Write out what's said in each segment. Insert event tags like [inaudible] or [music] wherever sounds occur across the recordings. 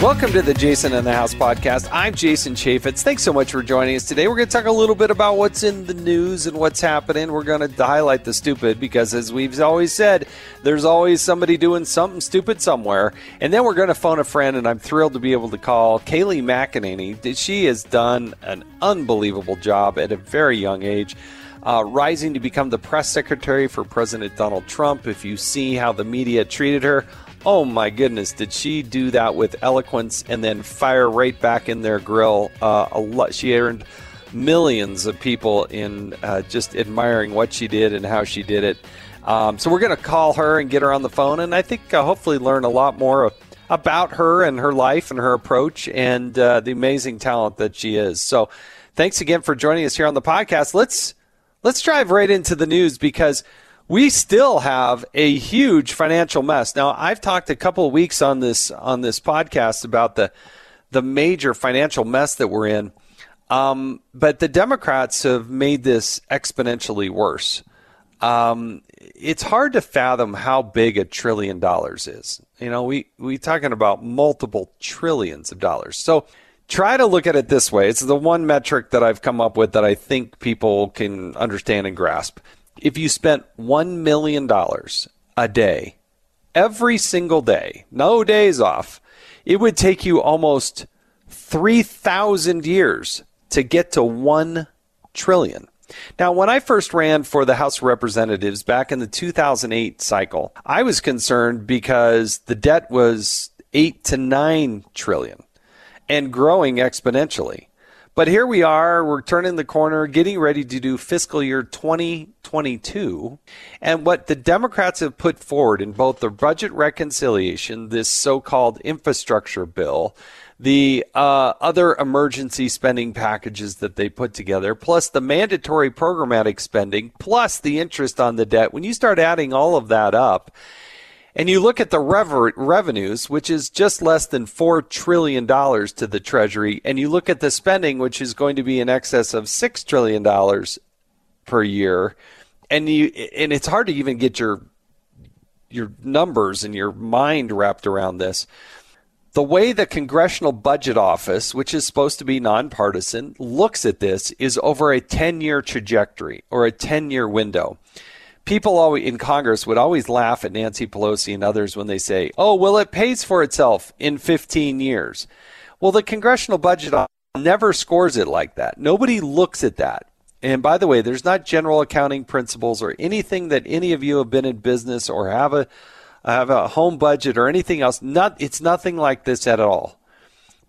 Welcome to the Jason in the House podcast. I'm Jason Chaffetz. Thanks so much for joining us today. We're going to talk a little bit about what's in the news and what's happening. We're going to highlight the stupid because, as we've always said, there's always somebody doing something stupid somewhere. And then we're going to phone a friend, and I'm thrilled to be able to call Kayleigh McEnany. She has done an unbelievable job at a very young age. Uh, rising to become the press secretary for President Donald Trump. If you see how the media treated her, Oh my goodness, did she do that with eloquence and then fire right back in their grill? Uh, a lot. She earned millions of people in uh, just admiring what she did and how she did it. Um, so we're going to call her and get her on the phone, and I think uh, hopefully learn a lot more about her and her life and her approach and uh, the amazing talent that she is. So thanks again for joining us here on the podcast. Let's let's drive right into the news because we still have a huge financial mess. Now, I've talked a couple of weeks on this on this podcast about the the major financial mess that we're in, um, but the Democrats have made this exponentially worse. Um, it's hard to fathom how big a trillion dollars is. You know, we we talking about multiple trillions of dollars. So try to look at it this way. It's the one metric that I've come up with that I think people can understand and grasp if you spent $1 million a day, every single day, no days off, it would take you almost 3,000 years to get to 1 trillion. Now, when I first ran for the House of Representatives back in the 2008 cycle, I was concerned because the debt was 8 to 9 trillion and growing exponentially. But here we are, we're turning the corner, getting ready to do fiscal year 2022. And what the Democrats have put forward in both the budget reconciliation, this so called infrastructure bill, the uh, other emergency spending packages that they put together, plus the mandatory programmatic spending, plus the interest on the debt, when you start adding all of that up, and you look at the rever- revenues, which is just less than $4 trillion to the Treasury, and you look at the spending, which is going to be in excess of $6 trillion per year, and you and it's hard to even get your your numbers and your mind wrapped around this. The way the Congressional Budget Office, which is supposed to be nonpartisan, looks at this is over a 10 year trajectory or a 10 year window people always, in Congress would always laugh at Nancy Pelosi and others when they say, "Oh, well, it pays for itself in 15 years." Well, the congressional budget never scores it like that. Nobody looks at that. And by the way, there's not general accounting principles or anything that any of you have been in business or have a have a home budget or anything else. Not it's nothing like this at all.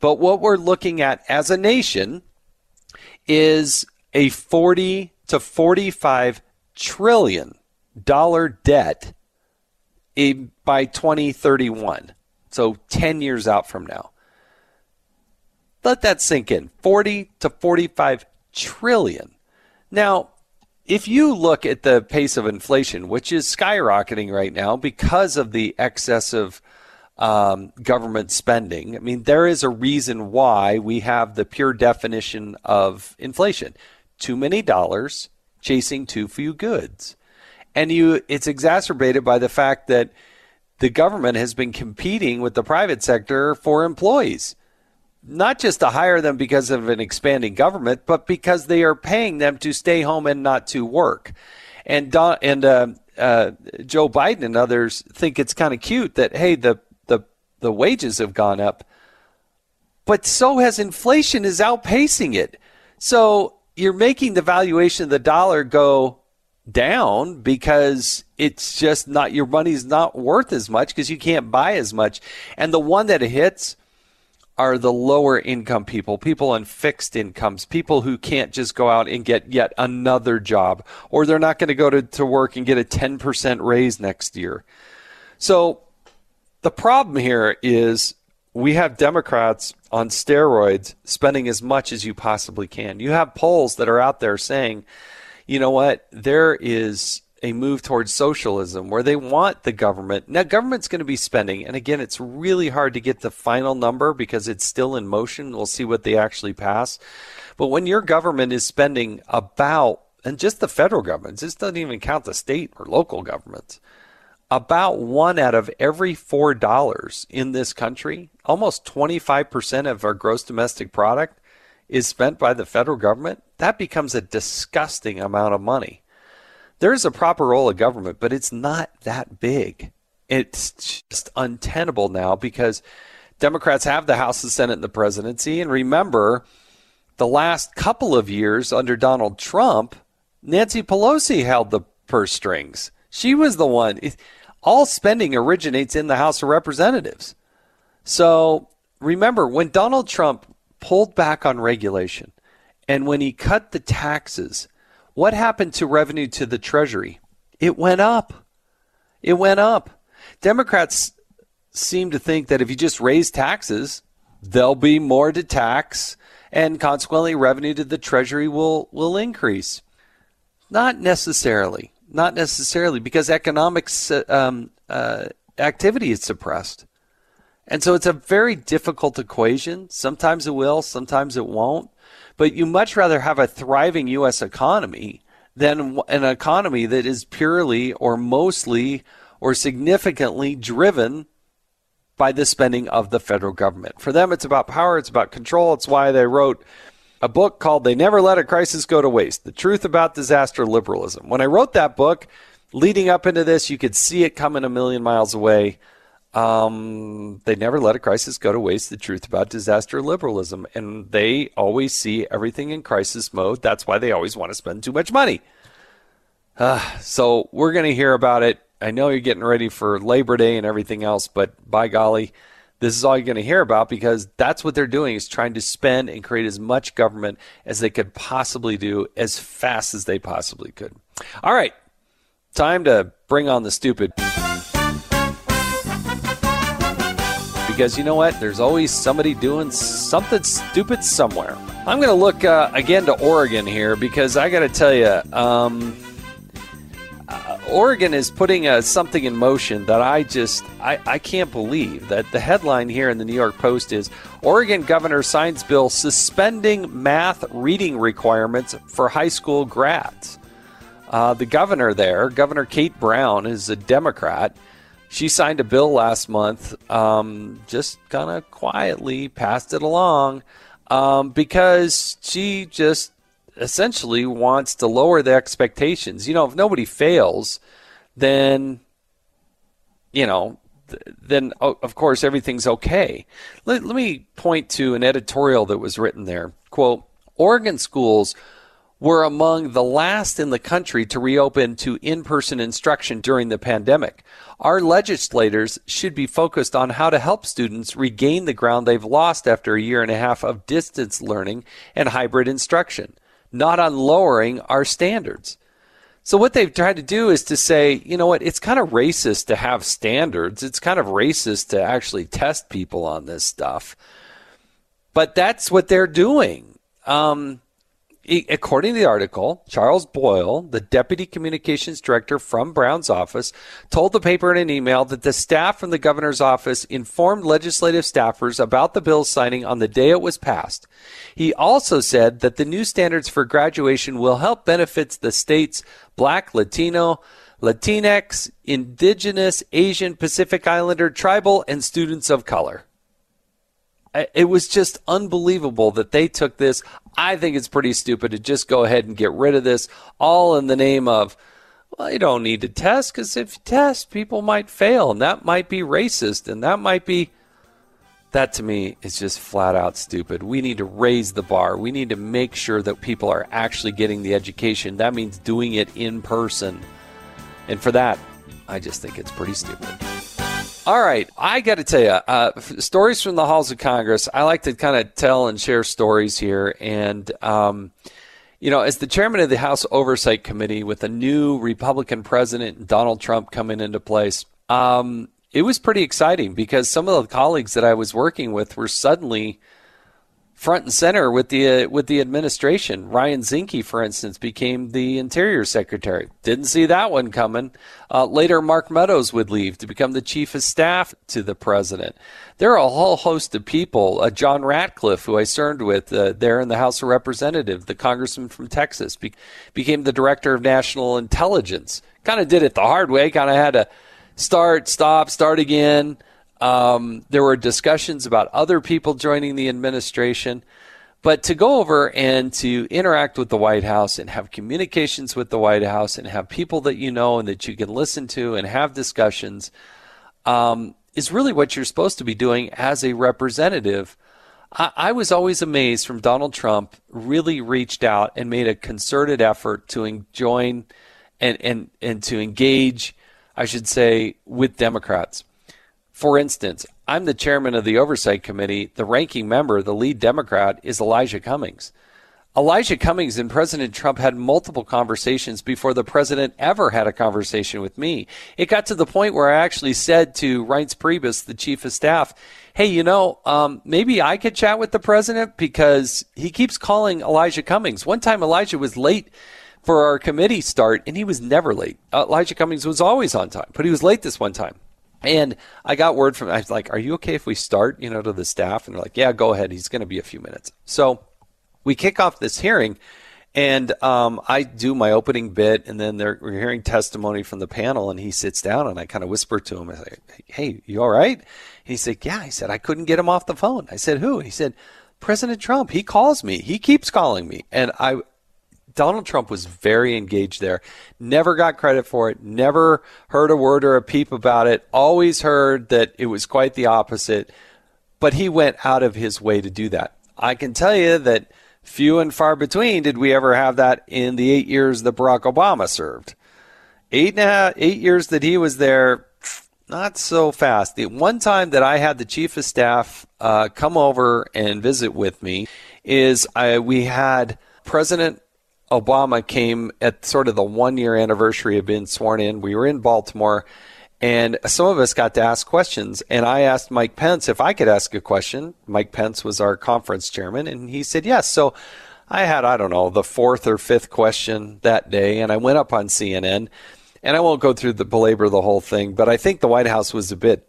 But what we're looking at as a nation is a 40 to 45 trillion dollar debt by 2031. So 10 years out from now. Let that sink in. 40 to 45 trillion. Now, if you look at the pace of inflation, which is skyrocketing right now because of the excessive um, government spending, I mean, there is a reason why we have the pure definition of inflation too many dollars chasing too few goods and you it's exacerbated by the fact that the government has been competing with the private sector for employees. Not just to hire them because of an expanding government but because they are paying them to stay home and not to work. And Don, and uh, uh, Joe Biden and others think it's kind of cute that hey the the the wages have gone up but so has inflation is outpacing it. So you're making the valuation of the dollar go down because it's just not your money's not worth as much because you can't buy as much. And the one that hits are the lower income people, people on fixed incomes, people who can't just go out and get yet another job, or they're not going to go to, to work and get a 10% raise next year. So the problem here is we have Democrats on steroids spending as much as you possibly can. You have polls that are out there saying, you know what, there is a move towards socialism where they want the government. Now, government's going to be spending, and again, it's really hard to get the final number because it's still in motion. We'll see what they actually pass. But when your government is spending about, and just the federal government, this doesn't even count the state or local governments, about one out of every four dollars in this country, almost 25% of our gross domestic product, is spent by the federal government. That becomes a disgusting amount of money. There's a proper role of government, but it's not that big. It's just untenable now because Democrats have the House, the Senate, and the presidency. And remember, the last couple of years under Donald Trump, Nancy Pelosi held the purse strings. She was the one. All spending originates in the House of Representatives. So remember, when Donald Trump pulled back on regulation and when he cut the taxes, what happened to revenue to the Treasury? It went up. It went up. Democrats seem to think that if you just raise taxes, there'll be more to tax and consequently revenue to the Treasury will, will increase. Not necessarily. Not necessarily because economic um, uh, activity is suppressed. And so it's a very difficult equation. Sometimes it will, sometimes it won't. But you much rather have a thriving U.S. economy than an economy that is purely or mostly or significantly driven by the spending of the federal government. For them, it's about power, it's about control. It's why they wrote a book called They Never Let a Crisis Go to Waste The Truth About Disaster Liberalism. When I wrote that book, leading up into this, you could see it coming a million miles away. Um, they never let a crisis go to waste. The truth about disaster liberalism, and they always see everything in crisis mode. That's why they always want to spend too much money. Uh, [sighs] so we're going to hear about it. I know you're getting ready for Labor Day and everything else, but by golly, this is all you're going to hear about because that's what they're doing is trying to spend and create as much government as they could possibly do as fast as they possibly could. All right, time to bring on the stupid. Because you know what? There's always somebody doing something stupid somewhere. I'm going to look uh, again to Oregon here because I got to tell you, um, uh, Oregon is putting uh, something in motion that I just I, I can't believe. That the headline here in the New York Post is Oregon governor signs bill suspending math reading requirements for high school grads. Uh, the governor there, Governor Kate Brown, is a Democrat she signed a bill last month, um, just kind of quietly passed it along um, because she just essentially wants to lower the expectations. You know, if nobody fails, then, you know, then of course everything's okay. Let, let me point to an editorial that was written there. Quote, Oregon schools were among the last in the country to reopen to in person instruction during the pandemic. Our legislators should be focused on how to help students regain the ground they've lost after a year and a half of distance learning and hybrid instruction, not on lowering our standards. So what they've tried to do is to say, you know what, it's kind of racist to have standards. It's kind of racist to actually test people on this stuff. But that's what they're doing. Um, according to the article, Charles Boyle, the deputy communications director from Brown's office, told the paper in an email that the staff from the governor's office informed legislative staffers about the bill's signing on the day it was passed. He also said that the new standards for graduation will help benefit the state's black, Latino, Latinx, Indigenous, Asian, Pacific Islander, tribal, and students of color it was just unbelievable that they took this. I think it's pretty stupid to just go ahead and get rid of this, all in the name of, well, you don't need to test because if you test, people might fail, and that might be racist, and that might be. That to me is just flat out stupid. We need to raise the bar. We need to make sure that people are actually getting the education. That means doing it in person. And for that, I just think it's pretty stupid. All right, I got to tell you, uh, stories from the halls of Congress. I like to kind of tell and share stories here, and um, you know, as the chairman of the House Oversight Committee, with a new Republican president Donald Trump coming into place, um, it was pretty exciting because some of the colleagues that I was working with were suddenly front and center with the uh, with the administration. Ryan Zinke, for instance, became the Interior Secretary. Didn't see that one coming. Uh, later, Mark Meadows would leave to become the Chief of Staff to the President. There are a whole host of people. Uh, John Ratcliffe, who I served with uh, there in the House of Representatives, the Congressman from Texas, be- became the Director of National Intelligence. Kind of did it the hard way. Kind of had to start, stop, start again. Um, there were discussions about other people joining the administration. But to go over and to interact with the White House and have communications with the White House and have people that you know and that you can listen to and have discussions um, is really what you're supposed to be doing as a representative. I, I was always amazed from Donald Trump really reached out and made a concerted effort to join and, and, and to engage, I should say, with Democrats. For instance, I'm the chairman of the Oversight Committee. The ranking member, the lead Democrat, is Elijah Cummings. Elijah Cummings and President Trump had multiple conversations before the president ever had a conversation with me. It got to the point where I actually said to Reince Priebus, the chief of staff, hey, you know, um, maybe I could chat with the president because he keeps calling Elijah Cummings. One time Elijah was late for our committee start and he was never late. Uh, Elijah Cummings was always on time, but he was late this one time. And I got word from, I was like, are you okay if we start, you know, to the staff? And they're like, yeah, go ahead. He's going to be a few minutes. So we kick off this hearing and um, I do my opening bit, and then they're, we're hearing testimony from the panel, and he sits down, and I kind of whisper to him, I say, "Hey, you all right?" And he said, "Yeah." He said, "I couldn't get him off the phone." I said, "Who?" He said, "President Trump. He calls me. He keeps calling me." And I, Donald Trump was very engaged there. Never got credit for it. Never heard a word or a peep about it. Always heard that it was quite the opposite. But he went out of his way to do that. I can tell you that few and far between did we ever have that in the eight years that Barack Obama served. Eight and a half, eight years that he was there, not so fast. The one time that I had the chief of staff uh, come over and visit with me is I, we had President Obama came at sort of the one year anniversary of being sworn in. We were in Baltimore, and some of us got to ask questions. And I asked Mike Pence if I could ask a question. Mike Pence was our conference chairman, and he said yes. So I had, I don't know, the fourth or fifth question that day, and I went up on CNN. And I won't go through the belabor the whole thing, but I think the White House was a bit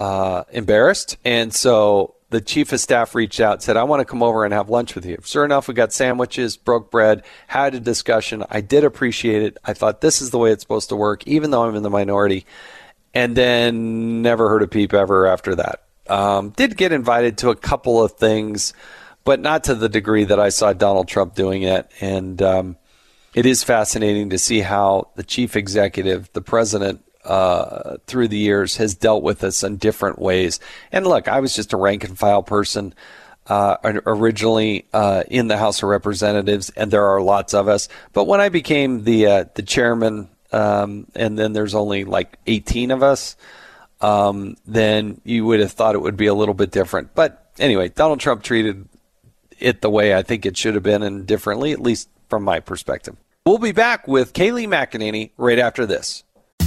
uh, embarrassed. And so the chief of staff reached out said, I want to come over and have lunch with you. Sure enough, we got sandwiches, broke bread, had a discussion. I did appreciate it. I thought this is the way it's supposed to work, even though I'm in the minority. And then never heard a peep ever after that. Um, did get invited to a couple of things, but not to the degree that I saw Donald Trump doing it. And um, it is fascinating to see how the chief executive, the president, uh, through the years has dealt with us in different ways. And look, I was just a rank and file person uh, originally uh, in the House of Representatives, and there are lots of us. But when I became the uh, the chairman, um, and then there's only like 18 of us, um, then you would have thought it would be a little bit different. But anyway, Donald Trump treated it the way I think it should have been, and differently, at least from my perspective. We'll be back with Kayleigh McEnany right after this.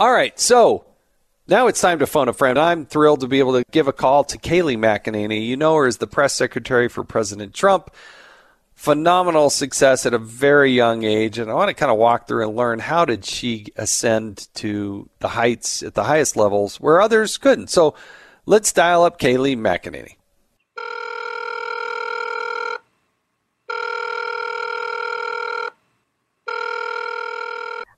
All right, so now it's time to phone a friend. I'm thrilled to be able to give a call to Kayleigh McEnany. You know her as the press secretary for President Trump. Phenomenal success at a very young age, and I want to kind of walk through and learn how did she ascend to the heights at the highest levels where others couldn't. So let's dial up Kayleigh McEnany.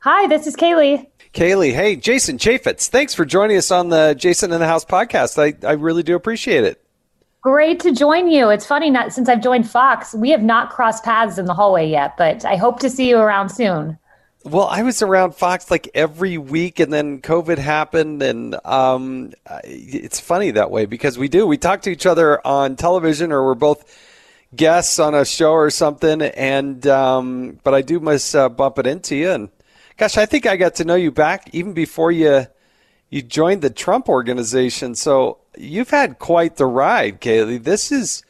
Hi, this is Kayleigh. Kayleigh, hey, Jason Chaffetz, thanks for joining us on the Jason in the House podcast. I, I really do appreciate it. Great to join you. It's funny, not since I've joined Fox, we have not crossed paths in the hallway yet, but I hope to see you around soon. Well, I was around Fox like every week, and then COVID happened, and um, it's funny that way because we do we talk to each other on television, or we're both guests on a show or something, and um, but I do miss uh, bumping into you, and gosh, I think I got to know you back even before you you joined the Trump organization, so you've had quite the ride, Kayleigh. This is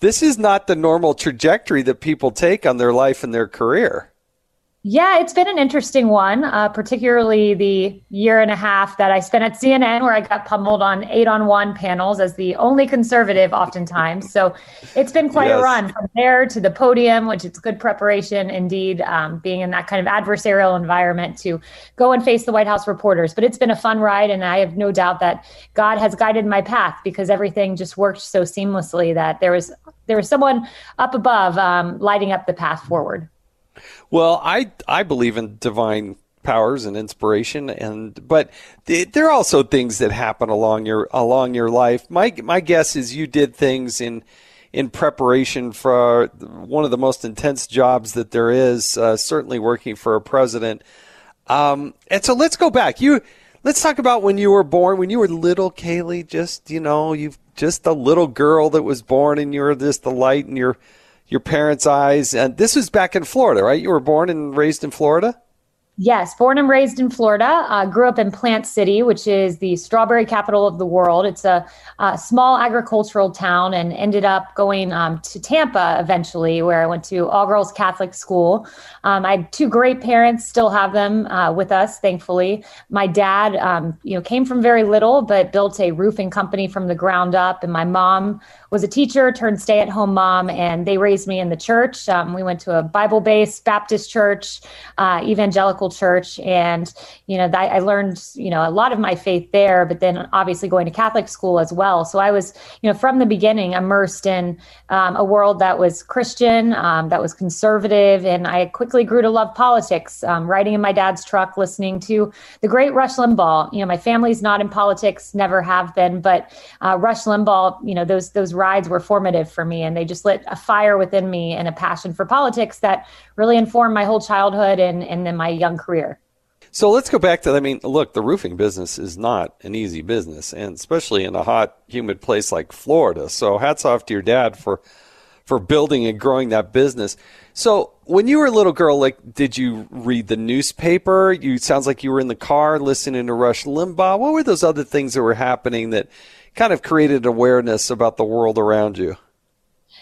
this is not the normal trajectory that people take on their life and their career. Yeah, it's been an interesting one, uh, particularly the year and a half that I spent at CNN, where I got pummeled on eight on one panels as the only conservative, oftentimes. So it's been quite yes. a run from there to the podium, which is good preparation indeed, um, being in that kind of adversarial environment to go and face the White House reporters. But it's been a fun ride, and I have no doubt that God has guided my path because everything just worked so seamlessly that there was there was someone up above um, lighting up the path forward. Well, I I believe in divine powers and inspiration and but there are also things that happen along your along your life. My my guess is you did things in in preparation for one of the most intense jobs that there is, uh, certainly working for a president. Um, and so let's go back. You let's talk about when you were born, when you were little, Kayleigh. Just you know, you've just a little girl that was born, and you were just the light in your your parents' eyes. And this was back in Florida, right? You were born and raised in Florida? Yes, born and raised in Florida. Uh, grew up in Plant City, which is the strawberry capital of the world. It's a, a small agricultural town and ended up going um, to Tampa eventually, where I went to all girls Catholic school. Um, I had two great parents, still have them uh, with us, thankfully. My dad, um, you know, came from very little, but built a roofing company from the ground up. And my mom was a teacher turned stay at home mom, and they raised me in the church. Um, we went to a Bible based Baptist church, uh, evangelical church, and you know I, learned you know a lot of my faith there. But then obviously going to Catholic school as well. So I was you know from the beginning immersed in um, a world that was Christian, um, that was conservative, and I quickly grew to love politics. Um, riding in my dad's truck, listening to the great Rush Limbaugh. You know my family's not in politics, never have been, but uh, Rush Limbaugh. You know those those rides were formative for me and they just lit a fire within me and a passion for politics that really informed my whole childhood and, and then my young career. So let's go back to I mean, look, the roofing business is not an easy business, and especially in a hot, humid place like Florida. So hats off to your dad for for building and growing that business. So when you were a little girl, like, did you read the newspaper? You sounds like you were in the car listening to Rush Limbaugh. What were those other things that were happening that kind of created awareness about the world around you?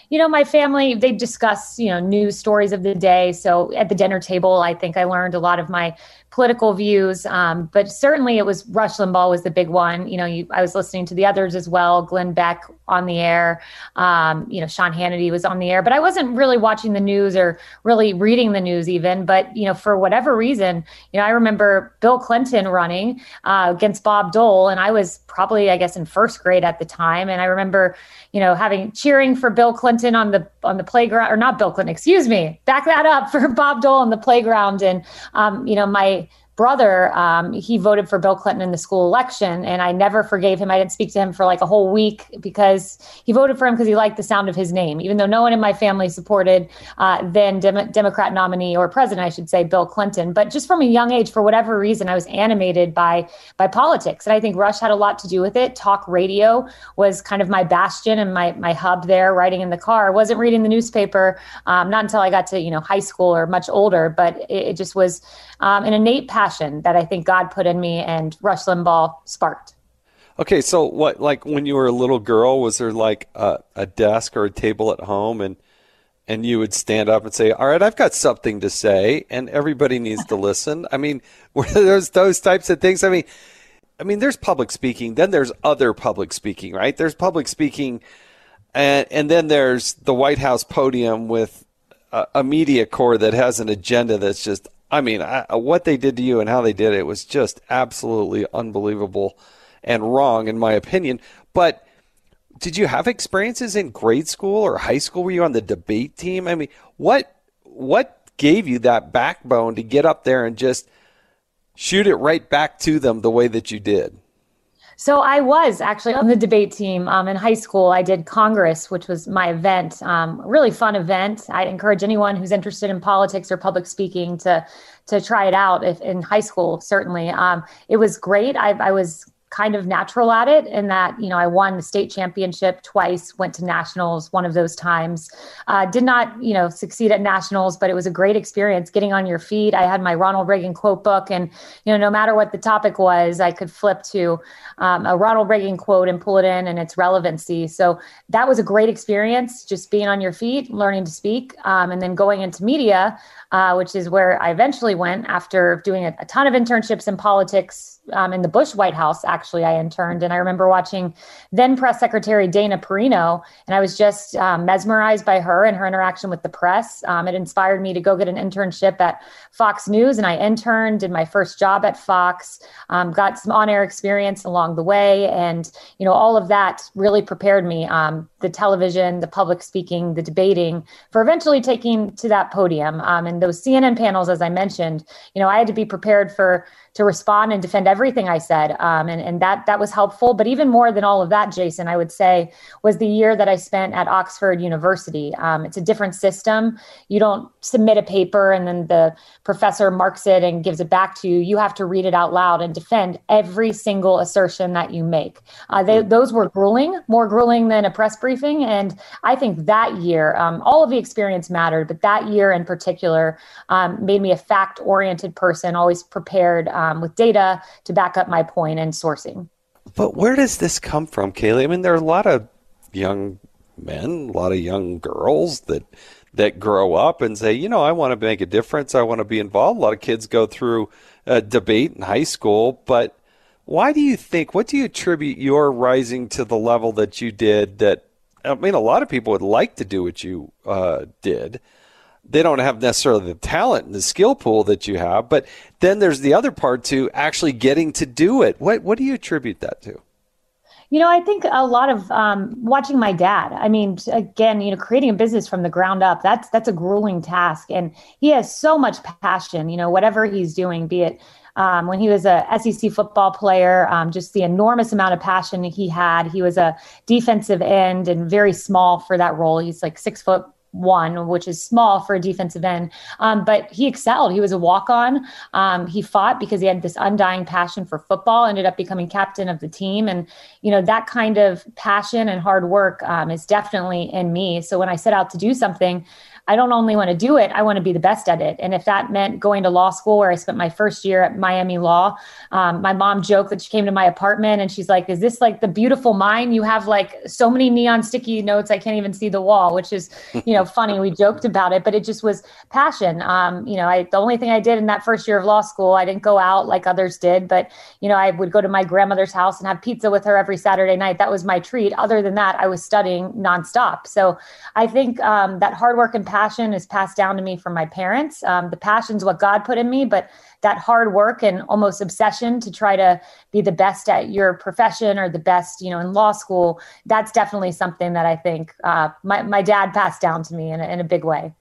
you know, my family, they discuss, you know, news stories of the day. So at the dinner table, I think I learned a lot of my political views. Um, but certainly it was Rush Limbaugh was the big one. You know, you, I was listening to the others as well. Glenn Beck on the air. Um, you know, Sean Hannity was on the air, but I wasn't really watching the news or really reading the news even. But you know, for whatever reason, you know, I remember Bill Clinton running uh, against Bob Dole, and I was probably, I guess, in first grade at the time, and I remember, you know, having cheering for Bill Clinton on the on the playground, or not Bill Clinton, excuse me, back that up [laughs] for Bob Dole on the playground, and um, you know, my brother, um, he voted for Bill Clinton in the school election, and I never forgave him. I didn't speak to him for like a whole week because he voted for him because he liked the sound of his name, even though no one in my family supported uh, then Dem- Democrat nominee or president, I should say, Bill Clinton. But just from a young age, for whatever reason, I was animated by by politics, and I think Rush had a lot to do with it. Talk radio was kind of my bastion and my my hub there. Riding in the car, I wasn't reading the newspaper, um, not until I got to you know high school or much older, but it, it just was um, an innate passion that I think God put in me and Rush Limbaugh sparked. Okay, so what, like when you were a little girl, was there like a, a desk or a table at home and and you would stand up and say, "All right, I've got something to say, and everybody needs to listen." I mean, [laughs] were those those types of things? I mean, I mean, there's public speaking, then there's other public speaking, right? There's public speaking, and and then there's the White House podium with a, a media corps that has an agenda that's just I mean, I, uh, what they did to you and how they did it was just absolutely unbelievable and wrong, in my opinion. But did you have experiences in grade school or high school? Were you on the debate team? I mean, what what gave you that backbone to get up there and just shoot it right back to them the way that you did? So I was actually on the debate team um, in high school. I did Congress, which was my event, um, really fun event. I encourage anyone who's interested in politics or public speaking to to try it out if in high school. Certainly, um, it was great. I, I was kind of natural at it in that you know i won the state championship twice went to nationals one of those times. Uh, did not you know succeed at nationals but it was a great experience getting on your feet. I had my ronald reagan quote book and you know no matter what the topic was i could flip to um, a ronald reagan quote and pull it in and its relevancy. So that was a great experience just being on your feet learning to speak um, and then going into media uh, which is where i eventually went after doing a, a ton of internships in politics um, in the Bush White House, actually, I interned. And I remember watching then Press Secretary Dana Perino, and I was just um, mesmerized by her and her interaction with the press. Um, it inspired me to go get an internship at Fox News, and I interned, did my first job at Fox, um, got some on air experience along the way. And, you know, all of that really prepared me um, the television, the public speaking, the debating for eventually taking to that podium. Um, and those CNN panels, as I mentioned, you know, I had to be prepared for to respond and defend everything I said. Um, and, and that that was helpful. But even more than all of that, Jason, I would say was the year that I spent at Oxford University. Um, it's a different system. You don't submit a paper and then the professor marks it and gives it back to you. You have to read it out loud and defend every single assertion that you make. Uh, they, those were grueling, more grueling than a press briefing. And I think that year, um, all of the experience mattered, but that year in particular um, made me a fact oriented person, always prepared um, with data to back up my point and sourcing. But where does this come from, Kayleigh? I mean, there are a lot of young men, a lot of young girls that that grow up and say, you know, I want to make a difference. I want to be involved. A lot of kids go through a debate in high school, but why do you think? What do you attribute your rising to the level that you did? That I mean, a lot of people would like to do what you uh, did, they don't have necessarily the talent and the skill pool that you have. But then there's the other part to actually getting to do it. What what do you attribute that to? You know, I think a lot of um, watching my dad. I mean, again, you know, creating a business from the ground up, that's that's a grueling task. And he has so much passion, you know, whatever he's doing, be it um, when he was a SEC football player, um, just the enormous amount of passion he had. He was a defensive end and very small for that role. He's like six foot one, which is small for a defensive end. Um, but he excelled. He was a walk on. Um, he fought because he had this undying passion for football, ended up becoming captain of the team. And, you know, that kind of passion and hard work um, is definitely in me. So when I set out to do something, I don't only want to do it, I want to be the best at it. And if that meant going to law school, where I spent my first year at Miami Law, um, my mom joked that she came to my apartment and she's like, Is this like the beautiful mind? You have like so many neon sticky notes, I can't even see the wall, which is, you know, funny. We joked about it, but it just was passion. Um, you know, I, the only thing I did in that first year of law school, I didn't go out like others did, but, you know, I would go to my grandmother's house and have pizza with her every Saturday night. That was my treat. Other than that, I was studying nonstop. So I think um, that hard work and passion is passed down to me from my parents. Um, the passion's what God put in me, but that hard work and almost obsession to try to be the best at your profession or the best, you know, in law school, that's definitely something that I think uh, my, my dad passed down to me in a, in a big way.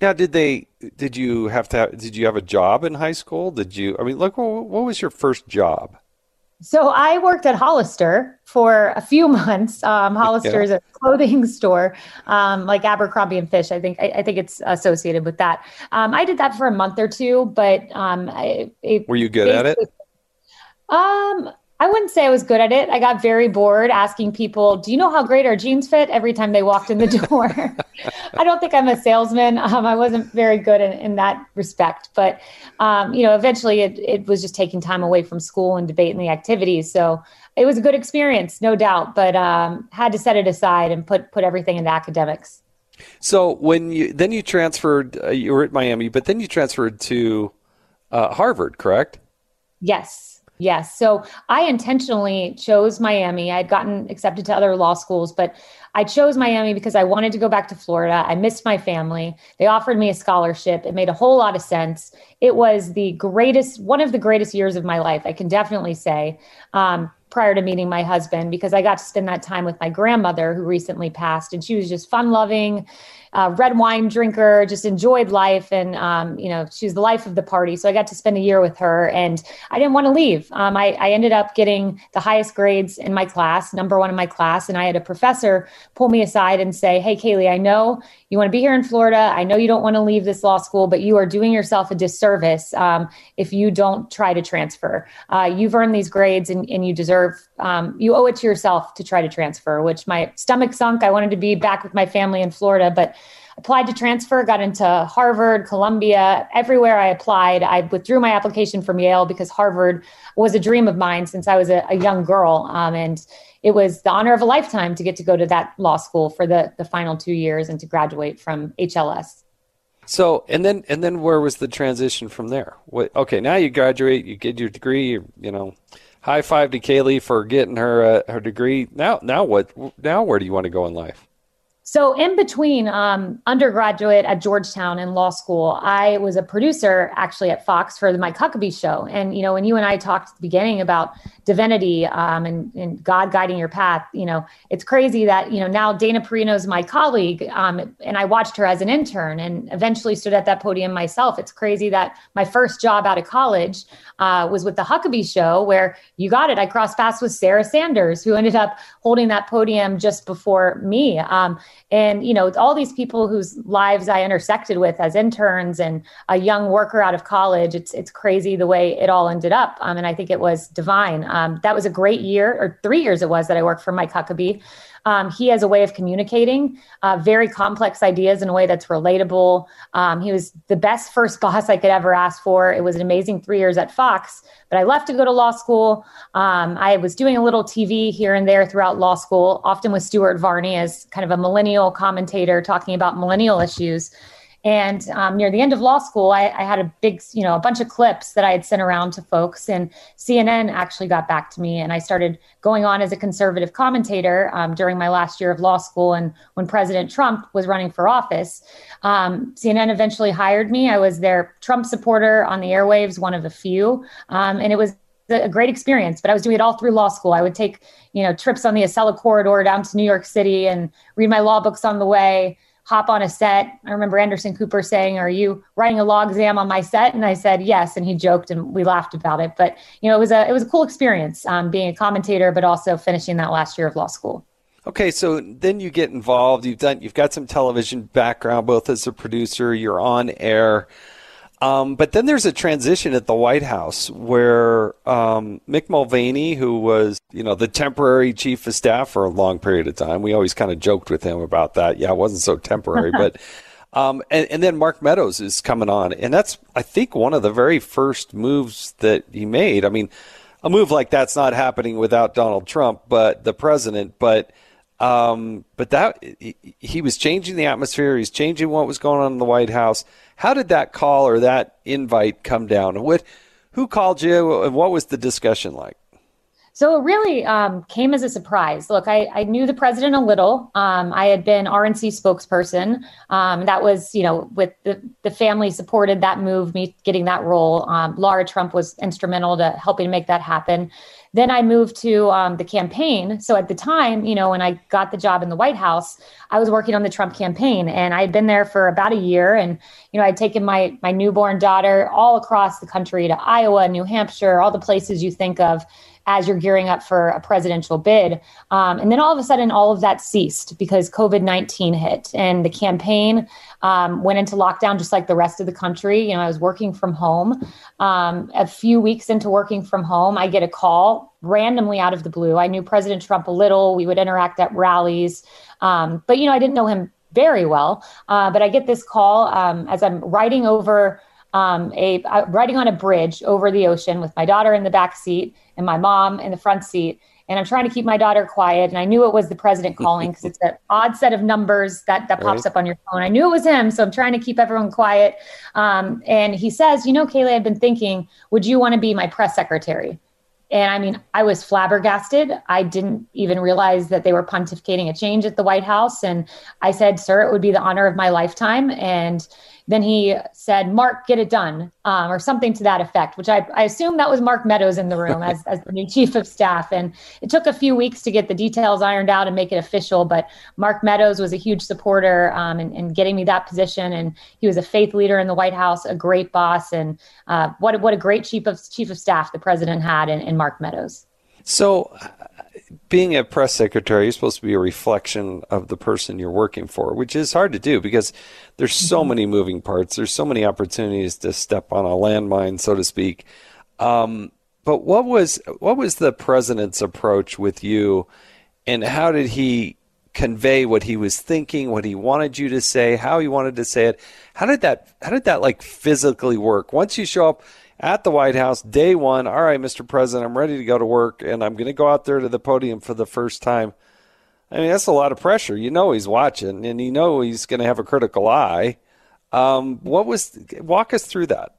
Now, did they? Did you have to? Have, did you have a job in high school? Did you? I mean, look, what, what was your first job? So I worked at Hollister for a few [laughs] months. Um, Hollister is a clothing [laughs] store, um, like Abercrombie and Fitch. I think I, I think it's associated with that. Um, I did that for a month or two, but um, I, it, were you good at it? Um, I wouldn't say I was good at it. I got very bored asking people, "Do you know how great our jeans fit?" Every time they walked in the [laughs] door. [laughs] I don't think I'm a salesman. Um, I wasn't very good in, in that respect, but um, you know, eventually it it was just taking time away from school and debating the activities. So it was a good experience, no doubt, but um, had to set it aside and put put everything into academics. So when you then you transferred, uh, you were at Miami, but then you transferred to uh, Harvard, correct? Yes. Yes. So I intentionally chose Miami. I had gotten accepted to other law schools, but I chose Miami because I wanted to go back to Florida. I missed my family. They offered me a scholarship. It made a whole lot of sense. It was the greatest, one of the greatest years of my life, I can definitely say, um, prior to meeting my husband, because I got to spend that time with my grandmother who recently passed. And she was just fun loving uh, red wine drinker, just enjoyed life. And, um, you know, she was the life of the party. So I got to spend a year with her and I didn't want to leave. Um, I, I ended up getting the highest grades in my class, number one in my class. And I had a professor pull me aside and say, Hey, Kayleigh, I know you want to be here in Florida. I know you don't want to leave this law school, but you are doing yourself a disservice um, if you don't try to transfer. Uh, you've earned these grades and, and you deserve, um, you owe it to yourself to try to transfer, which my stomach sunk. I wanted to be back with my family in Florida, but applied to transfer, got into Harvard, Columbia, everywhere I applied. I withdrew my application from Yale because Harvard was a dream of mine since I was a, a young girl. Um, and it was the honor of a lifetime to get to go to that law school for the, the final two years and to graduate from HLS. So, and then, and then where was the transition from there? What, okay, now you graduate, you get your degree, you, you know, high five to Kayleigh for getting her, uh, her degree. Now, now what, now where do you want to go in life? So, in between um, undergraduate at Georgetown and law school, I was a producer actually at Fox for the Mike Huckabee show. And, you know, when you and I talked at the beginning about divinity um, and, and, God guiding your path, you know, it's crazy that, you know, now Dana Perino is my colleague um, and I watched her as an intern and eventually stood at that podium myself. It's crazy that my first job out of college uh, was with the Huckabee show where you got it. I crossed paths with Sarah Sanders, who ended up holding that podium just before me. And you know all these people whose lives i intersected with as interns and a young worker out of college it's it's crazy the way it all ended up. Um, and i think it was divine. Um, that was a great year or three years it was that i worked for mike huckabee um, he has a way of communicating uh, very complex ideas in a way that's relatable. Um, he was the best first [laughs] boss I could ever ask for. It was an amazing three years at Fox, but I left to go to law school. Um, I was doing a little TV here and there throughout law school, often with Stuart Varney as kind of a millennial commentator talking about millennial issues. And um, near the end of law school, I, I, had a big, you know, a bunch of clips that I had sent around to folks, and CNN actually got back to me, and I started going on as a conservative commentator um, during my last year of law school. And when President Trump was running for office, um, CNN eventually hired me. I was their Trump supporter on the airwaves, one of a few, um, and it was a great experience but i was doing it all through law school i would take you know trips on the acela corridor down to new york city and read my law books on the way hop on a set. I remember Anderson Cooper saying, "Are you writing a law exam on my set?" And I said, "Yes," and he joked and we laughed about it. But you know, it was a it was a cool experience um, being a commentator, but also finishing that last year of law school. Okay, so then you get involved. You've done you've got some television background, both as a producer. You're on air. Um, but then there's a transition at the White House where um, Mick Mulvaney, who was, you know, the temporary chief of staff for a long period of time, we always kind of joked with him about that. Yeah, it wasn't so temporary, [laughs] but um, and, and, then Mark Meadows is coming on, and that's I think one of the very first moves that he made. I mean, a move like that's not happening without Donald Trump, but the president, but. Um, but that he, he was changing the atmosphere. He's changing what was going on in the White House how did that call or that invite come down? What, who called you, and what was the discussion like? So it really um, came as a surprise. Look, I, I knew the president a little. Um, I had been RNC spokesperson. Um, that was, you know, with the, the family supported that move, me getting that role. Um, Laura Trump was instrumental to helping make that happen. Then I moved to um, the campaign. So at the time, you know, when I got the job in the White House, I was working on the Trump campaign, and I had been there for about a year. And you know, I'd taken my my newborn daughter all across the country to Iowa, New Hampshire, all the places you think of as you're gearing up for a presidential bid. Um, and then all of a sudden, all of that ceased because COVID 19 hit and the campaign um, went into lockdown just like the rest of the country. You know, I was working from home. Um, a few weeks into working from home, I get a call randomly out of the blue. I knew President Trump a little, we would interact at rallies. Um, but, you know, I didn't know him very well. Uh, but I get this call um, as I'm riding over. Um, a uh, riding on a bridge over the ocean with my daughter in the back seat and my mom in the front seat. And I'm trying to keep my daughter quiet. And I knew it was the president calling because it's an odd set of numbers that, that pops right. up on your phone. I knew it was him. So I'm trying to keep everyone quiet. Um, and he says, You know, Kayleigh, I've been thinking, would you want to be my press secretary? And I mean, I was flabbergasted. I didn't even realize that they were pontificating a change at the White House. And I said, Sir, it would be the honor of my lifetime. And then he said, Mark, get it done, um, or something to that effect, which I, I assume that was Mark Meadows in the room as, as the new chief of staff. And it took a few weeks to get the details ironed out and make it official. But Mark Meadows was a huge supporter um, in, in, getting me that position. And he was a faith leader in the White House, a great boss. And uh, what, what a great chief of, chief of staff the president had in, in Mark Meadows. So, being a press secretary, you're supposed to be a reflection of the person you're working for, which is hard to do because there's so mm-hmm. many moving parts. There's so many opportunities to step on a landmine, so to speak. Um, but what was what was the president's approach with you, and how did he convey what he was thinking, what he wanted you to say, how he wanted to say it? How did that how did that like physically work? Once you show up at the White House, day one. All right, Mr. President, I'm ready to go to work, and I'm going to go out there to the podium for the first time. I mean, that's a lot of pressure. You know he's watching, and you know he's going to have a critical eye. Um, what was walk us through that?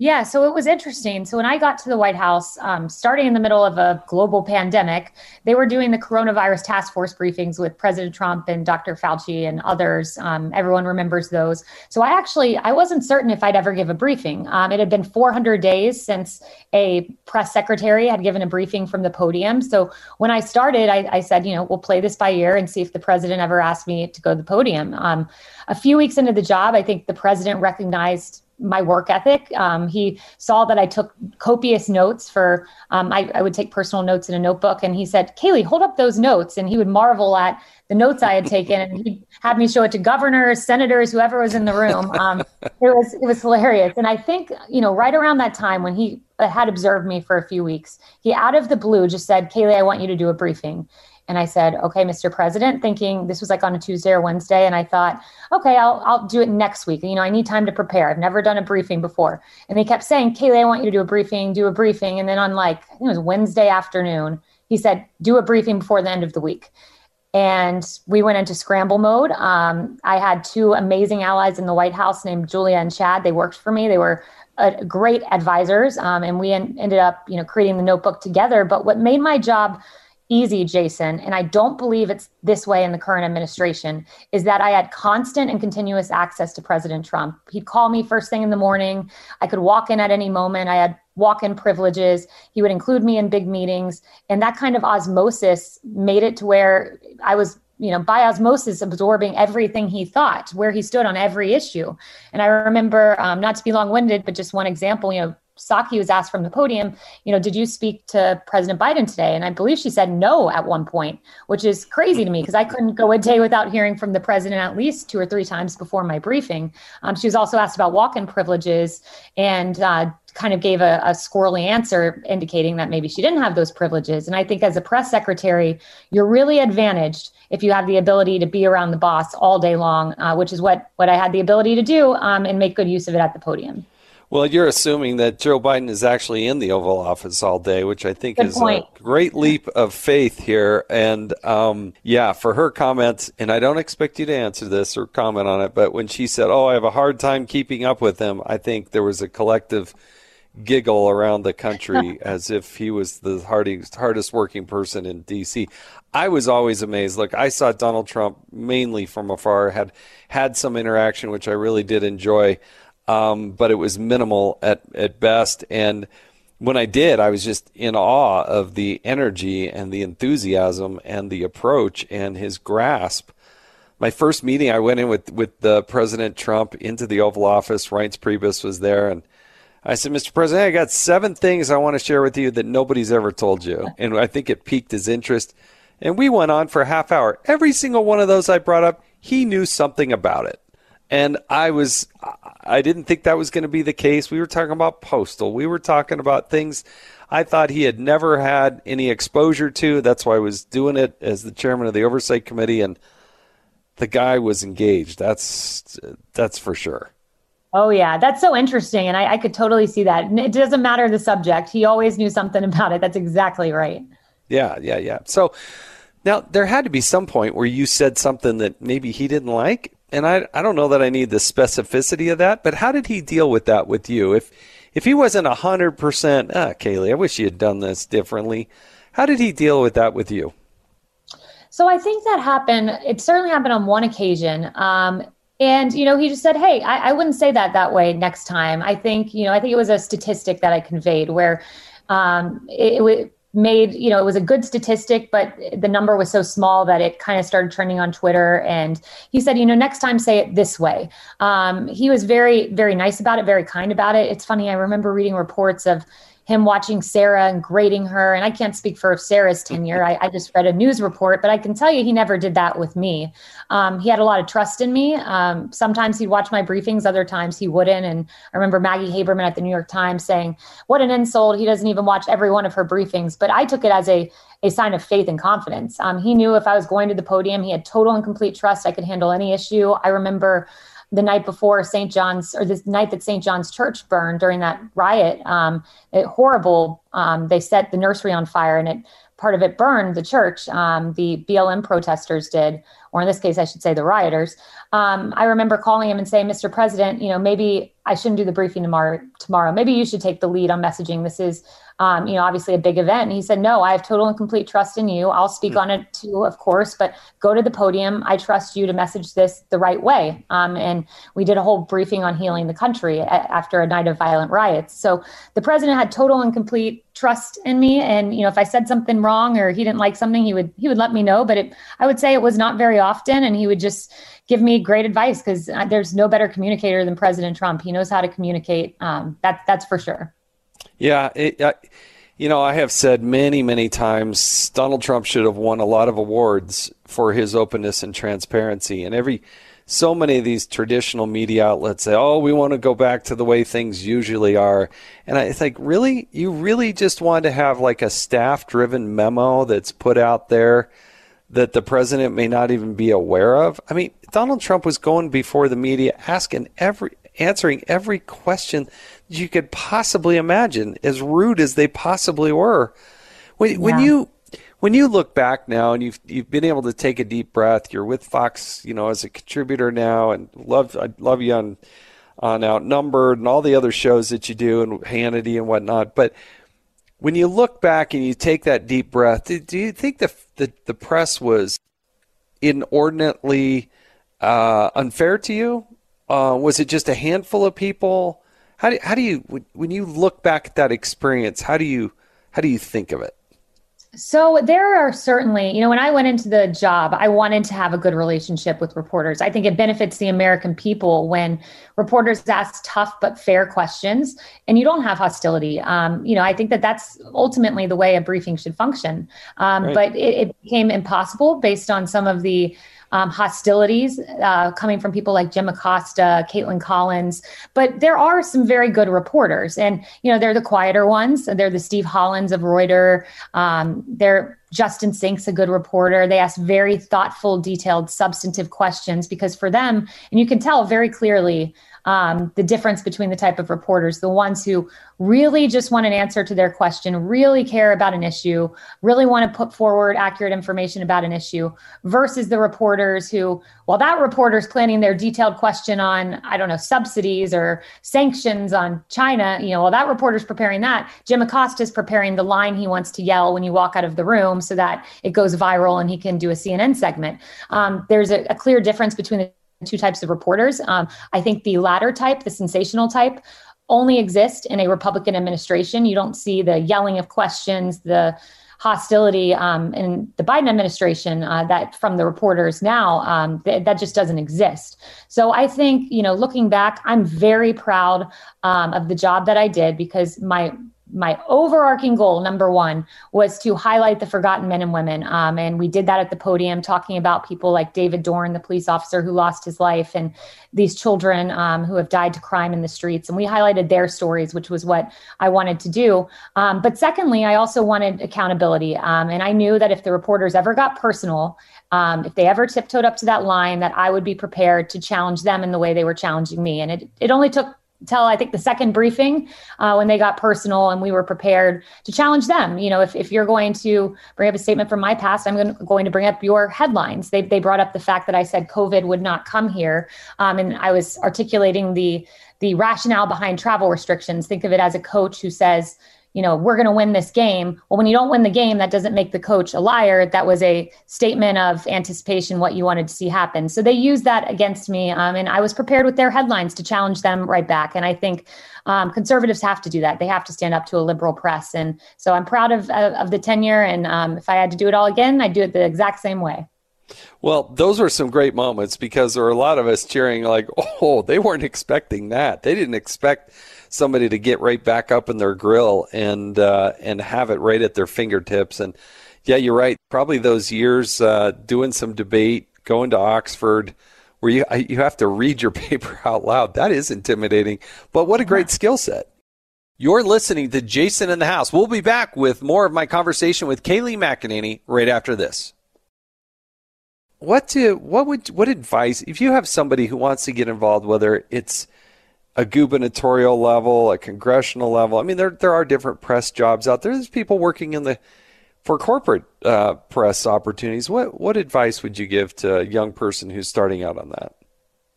Yeah, so it was interesting. So when I got to the White House, um, starting in the middle of a global pandemic, they were doing the coronavirus task force briefings with President Trump and Dr. Fauci and others. Um, everyone remembers those. So I actually I wasn't certain if I'd ever give a briefing. Um, it had been 400 days since a press secretary had given a briefing from the podium. So when I started, I, I said, you know, we'll play this by ear and see if the president ever asked me to go to the podium. Um, a few weeks into the job, I think the president recognized my work ethic. Um, he saw that I took copious notes for, um, I, I, would take personal notes in a notebook. And he said, Kayleigh, hold up those notes. And he would marvel at the notes I had taken. And he'd have me show it to governors, senators, whoever was in the room. Um, it was, it was hilarious. And I think, you know, right around that time when he had observed me for a few weeks, he out of the blue just said, Kayleigh, I want you to do a briefing. And I said, okay, Mr. President, thinking this was like on a Tuesday or Wednesday. And I thought, okay, I'll, I'll do it next week. You know, I need time to prepare. I've never done a briefing before. And they kept saying, "Kayleigh, I want you to do a briefing, do a briefing. And then on like, I think it was Wednesday afternoon, he said, do a briefing before the end of the week. And we went into scramble mode. Um, I had two amazing allies in the White House named Julia and Chad. They worked for me. They were uh, great advisors. Um, and we en- ended up, you know, creating the notebook together. But what made my job easy, Jason, and I don't believe it's this way in the current administration, is that I had constant and continuous access to President Trump. He'd call me first thing in the morning. I could walk in at any moment. I had walk in privileges. He would include me in big meetings. And that kind of osmosis made it to where I was you know, by osmosis, absorbing everything he thought, where he stood on every issue. And I remember, um, not to be long winded, but just one example, you know, Psaki was asked from the podium, you know, did you speak to President Biden today? And I believe she said no at one point, which is crazy to me because I couldn't go a day without hearing from the president at least two or three times before my briefing. Um, she was also asked about walk in privileges and uh, kind of gave a, a squirrely answer indicating that maybe she didn't have those privileges. And I think as a press secretary, you're really advantaged if you have the ability to be around the boss all day long, uh, which is what, what I had the ability to do um, and make good use of it at the podium. Well, you're assuming that Joe Biden is actually in the Oval Office all day, which I think Good is point. a great leap of faith here. And um, yeah, for her comments, and I don't expect you to answer this or comment on it, but when she said, "Oh, I have a hard time keeping up with him," I think there was a collective giggle around the country [laughs] as if he was the hardest hardest working person in D.C. I was always amazed. Look, I saw Donald Trump mainly from afar, had had some interaction, which I really did enjoy um, but it was minimal at, at best. And when I did, I was just in awe of the energy and the enthusiasm and the approach and his grasp. My first meeting, I went in with, with the President Trump into the Oval Office. Reince Priebus was there, and I said, Mr. President, I got seven things I want to share with you that nobody's ever told you. [laughs] And I think it piqued his interest. And we went on for a half hour. Every single one of those I brought up, he knew something about it. And I was, I didn't think that was going to be the case. We were talking about postal. We were talking about things I thought he had never had any exposure to. That's why I was doing it as the chairman of the oversight committee. And the guy was engaged. That's, that's for sure. Oh yeah, that's so interesting, and I, I could totally see that. It doesn't matter the subject; he always knew something [laughs] about it. That's exactly right. Yeah, yeah, yeah. So now there had to be some point where you said something that maybe he didn't like, and I, I don't know that I need the specificity of that, but how did he deal with that with you? If if he wasn't hundred percent, ah, Kayleigh, I wish you had done this differently. How did he deal with that with you? So I think that happened. It certainly happened on one occasion. Um, And, you know, he just said, Hey, I, I wouldn't say that that way next time. I think, you know, I think it was a statistic that I conveyed where um, it, it made you know it was a good statistic but the number was so small that it kind of started trending on twitter. And he said you know next time say it this way. Um, he was very very nice about it very kind about it. It's funny i remember reading reports of him watching Sarah and grading her. And I can't speak for Sarah's tenure. I, I, just read a news report, but I can tell you he never did that with me. Um, he had a lot of trust in me. Um, sometimes he'd watch my briefings, other times he wouldn't. And I remember Maggie Haberman at the New York Times saying, What an insult. He doesn't even watch every one of her briefings. But I took it as a a sign of faith and confidence. Um, he knew if I was going to the podium, he had total and complete trust I could handle any issue. I remember the night before St. John's or the night that St. John's Church burned during that riot. Um, it, horrible. Um, they set the nursery on fire and it part of it burned the church. Um, the BLM protesters did, or in this case, I should say the rioters. Um, I remember calling him and saying, "Mr. President, you know, maybe I shouldn't do the briefing tomorrow. Tomorrow, maybe you should take the lead on messaging. This is um, you know, obviously a big event. And he said, No, I have total and complete trust in you. I'll speak mm-hmm. on it too, of course, but go to the podium. I trust you to message this the right way. Um, and we did a whole briefing on healing the country a- after a night of violent riots. So the president had total and complete trust in me. And, you know, if I said something wrong or he didn't like something, he would, he would let me know, but it, I would say it was not very often. And he would just give me great advice because uh, there's no better communicator than President Trump. He knows how to communicate. Um, that, that's for sure. Yeah, it, uh, you know, I have said many, many times Donald Trump should have won a lot of awards for his openness and transparency. And every so many of these traditional media outlets say, "Oh, we want to go back to the way things usually are," and I think, really, you really just want to have like a staff-driven memo that's put out there that the president may not even be aware of. I mean, Donald Trump was going before the media, asking every, answering every question you could possibly imagine, as rude as they possibly were. When, yeah. when you when you look back now and you've you've been able to take a deep breath, you're with Fox, you know, as a contributor now, and love I love you on on Outnumbered and all the other shows that you do and Hannity and whatnot. But when you look back and you take that deep breath, do, do you think the, the the press was inordinately uh, unfair to you? Uh, was it just a handful of people? How do how do you when you look back at that experience? How do you how do you think of it? So there are certainly, you know, when I went into the job, I wanted to have a good relationship with reporters. I think it benefits the American people when reporters ask tough but fair questions, and you don't have hostility. Um, you know, I think that that's ultimately the way a briefing should function. Um, right. But it, it became impossible based on some of the um, hostilities uh, coming from people like Jim Acosta, Kaitlan Collins. But there are some very good reporters, and you know they're the quieter ones. They're the Steve Hollands of Reuters. Um, they're Justin Sink's a good reporter. They ask very thoughtful, detailed, substantive questions because for them, and you can tell very clearly um, the difference between the type of reporters the ones who really just want an answer to their question, really care about an issue, really want to put forward accurate information about an issue, versus the reporters who, well, that reporter's planning their detailed question on, I don't know, subsidies or sanctions on China, you know, well, that reporter's preparing that. Jim Acosta is preparing the line he wants to yell when you walk out of the room so that it goes viral and he can do a CNN segment. Um, there's a, a clear difference between the two types of reporters. Um, I think the latter type, the sensational type, only exist in a Republican administration. You don't see the yelling of questions, the hostility um, in the Biden administration uh, that from the reporters now um, th- that just doesn't exist. So I think you know, looking back, I'm very proud um, of the job that I did because my my overarching goal number one was to highlight the forgotten men and women. Um, and we did that at the podium talking about people like david dorn the police officer who lost his life and these children um, who have died to crime in the streets. And we highlighted their stories which was what i wanted to do. Um, but secondly i also wanted accountability. Um, and i knew that if the reporters ever got personal um, if they ever tiptoed up to that line that i would be prepared to challenge them in the way they were challenging me. And it, it only took Tell I think the second briefing uh, when they got personal and we were prepared to challenge them. You know, if, if you're going to bring up a statement from my past, I'm going to, going to bring up your headlines. They, they brought up the fact that I said COVID would not come here. Um, and I was articulating the, the rationale behind travel restrictions. Think of it as a coach who says, you know, we're going to win this game. Well, when you don't win the game, that doesn't make the coach a liar. That was a statement of anticipation, what you wanted to see happen. So they used that against me. Um, and I was prepared with their headlines to challenge them right back. And I think um, conservatives have to do that. They have to stand up to a liberal press. And so I'm proud of, of, of the tenure. And um, if I had to do it all again, I'd do it the exact same way. Well, those were some great moments because there were a lot of us cheering, like, oh, they weren't expecting that. They didn't expect somebody to get right back up in their grill and uh, and have it right at their fingertips. And yeah, you're right. Probably those years uh, doing some debate, going to Oxford, where you you have to read your [laughs] paper out loud. That is intimidating. But what a great skill set. You're listening to Jason in the House. We'll be back with more of my conversation with Kayleigh McEnany right after this. What do what would what advice if you have somebody who wants to get involved, whether it's a gubernatorial level, a congressional level. I mean, there there are different press jobs out there. There's people working in the for corporate uh, press opportunities. What what advice would you give to a young person who's starting out on that?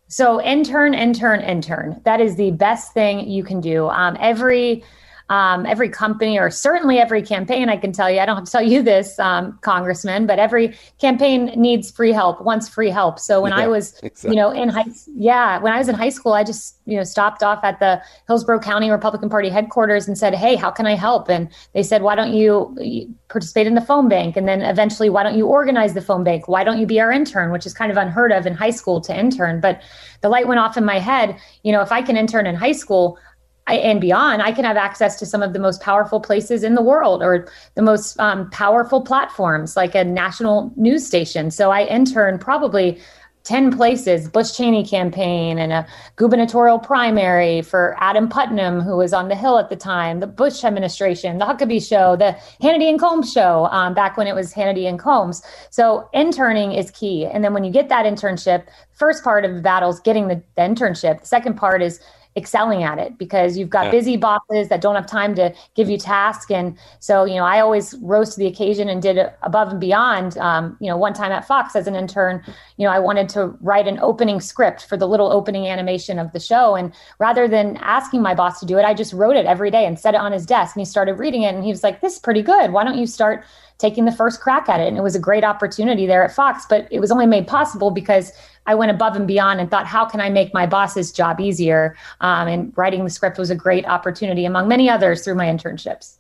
So intern, intern, intern. That is the best thing you can do. Um, every um, every company or certainly every campaign, I can tell you, I don't have to tell you this, um, Congressman, but every campaign needs free help, wants free help. So when yeah, I was, exactly. you know, in high, yeah, when I was in high school, I just, you know, stopped off at the Hillsborough County Republican Party headquarters and said, Hey, how can I help? And they said, why don't you participate in the phone bank? And then eventually, why don't you organize the phone bank? Why don't you be our intern, which is kind of unheard of in high school to intern. But the light went off in my head. You know, if I can intern in high school, And beyond, I can have access to some of the most powerful places in the world or the most um, powerful platforms like a national news station. So I intern probably 10 places bush cheney campaign and a gubernatorial primary for adam putnam who was on the hill at the time the bush administration the huckabee show the hannity and Colmes show um, back when it was hannity and Colmes. so interning is key and then when you get that internship first part of the battle is getting the, the internship the second part is excelling at it because you've got yeah. busy bosses that don't have time to give you tasks. And so, you know, I always rose to the occasion and did above and beyond. Um, you know, one time at Fox as an intern, you know, I wanted to write an opening script for the little opening animation of the show. And rather than asking my boss to do it, I just wrote it every day and set it on his desk. And he started reading it and he was like, this is pretty good. Why don't you start taking the first crack at it? And it was a great opportunity there at Fox, but it was only made possible because I went above and beyond and thought, how can I make my boss's job easier? Um, and writing the script was a great opportunity, among many others, through my internships.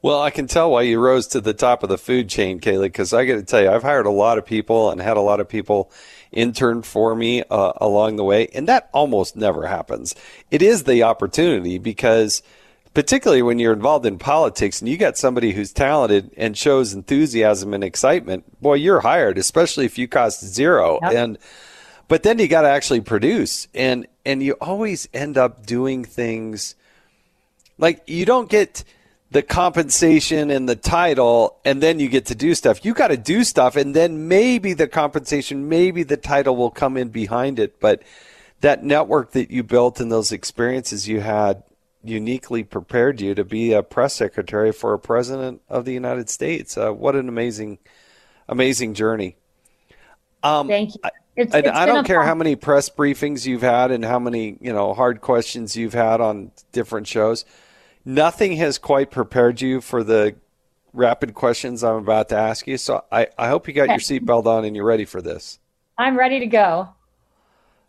Well, I can tell why you rose to the top of the food chain, Kayleigh, because I got to tell you, I've hired a lot of people and had a lot of people intern for me uh, along the way, and that almost never happens. It is the opportunity because, particularly when you're involved in politics and you got somebody who's talented and shows enthusiasm and excitement, boy, you're hired, especially if you cost zero. Yep. And but then you got to actually produce, and and you always end up doing things like you don't get the compensation and the title and then you get to do stuff. You got to do stuff and then maybe the compensation, maybe the title will come in behind it, but that network that you built and those experiences you had uniquely prepared you to be a press secretary for a president of the United States. Uh, what an amazing, amazing journey. Um, Thank you. It's, it's I don't care fun. how many press briefings you've had and how many you know hard questions you've had on different shows. Nothing has quite prepared you for the rapid questions I'm about to ask you. So I, I hope you got your seatbelt on and you're ready for this. I'm ready to go.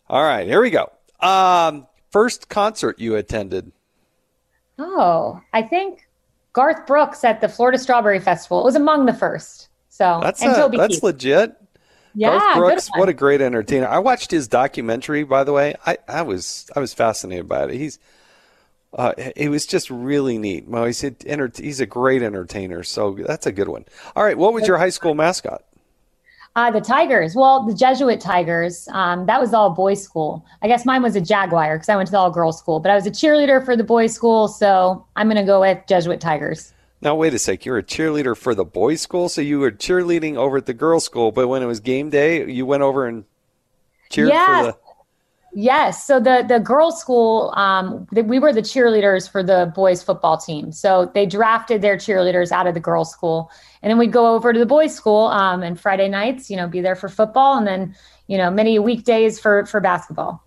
All right, here we go. Um, first concert you attended? Oh, I think Garth Brooks at the Florida Strawberry Festival. It was among the first. So that's a, that's legit. Yeah, Garth Brooks, what a great entertainer! I watched his documentary, by the way. I, I was I was fascinated by it. He's uh, it was just really neat. Well, he's a, he's a great entertainer, so that's a good one. All right, what was your high school mascot? Uh, the Tigers. Well, the Jesuit Tigers. Um, that was all boys' school. I guess mine was a Jaguar because I went to the all girls school. But I was a cheerleader for the boys' school, so I'm going to go with Jesuit Tigers. Now wait a sec. You're a cheerleader for the boys' school, so you were cheerleading over at the girls' school, but when it was game day, you went over and cheered yes. for the. Yes. So the the girls' school, um, the, we were the cheerleaders for the boys' football team. So they drafted their cheerleaders out of the girls' school, and then we'd go over to the boys' school um, and Friday nights, you know, be there for football, and then you know many weekdays for for basketball.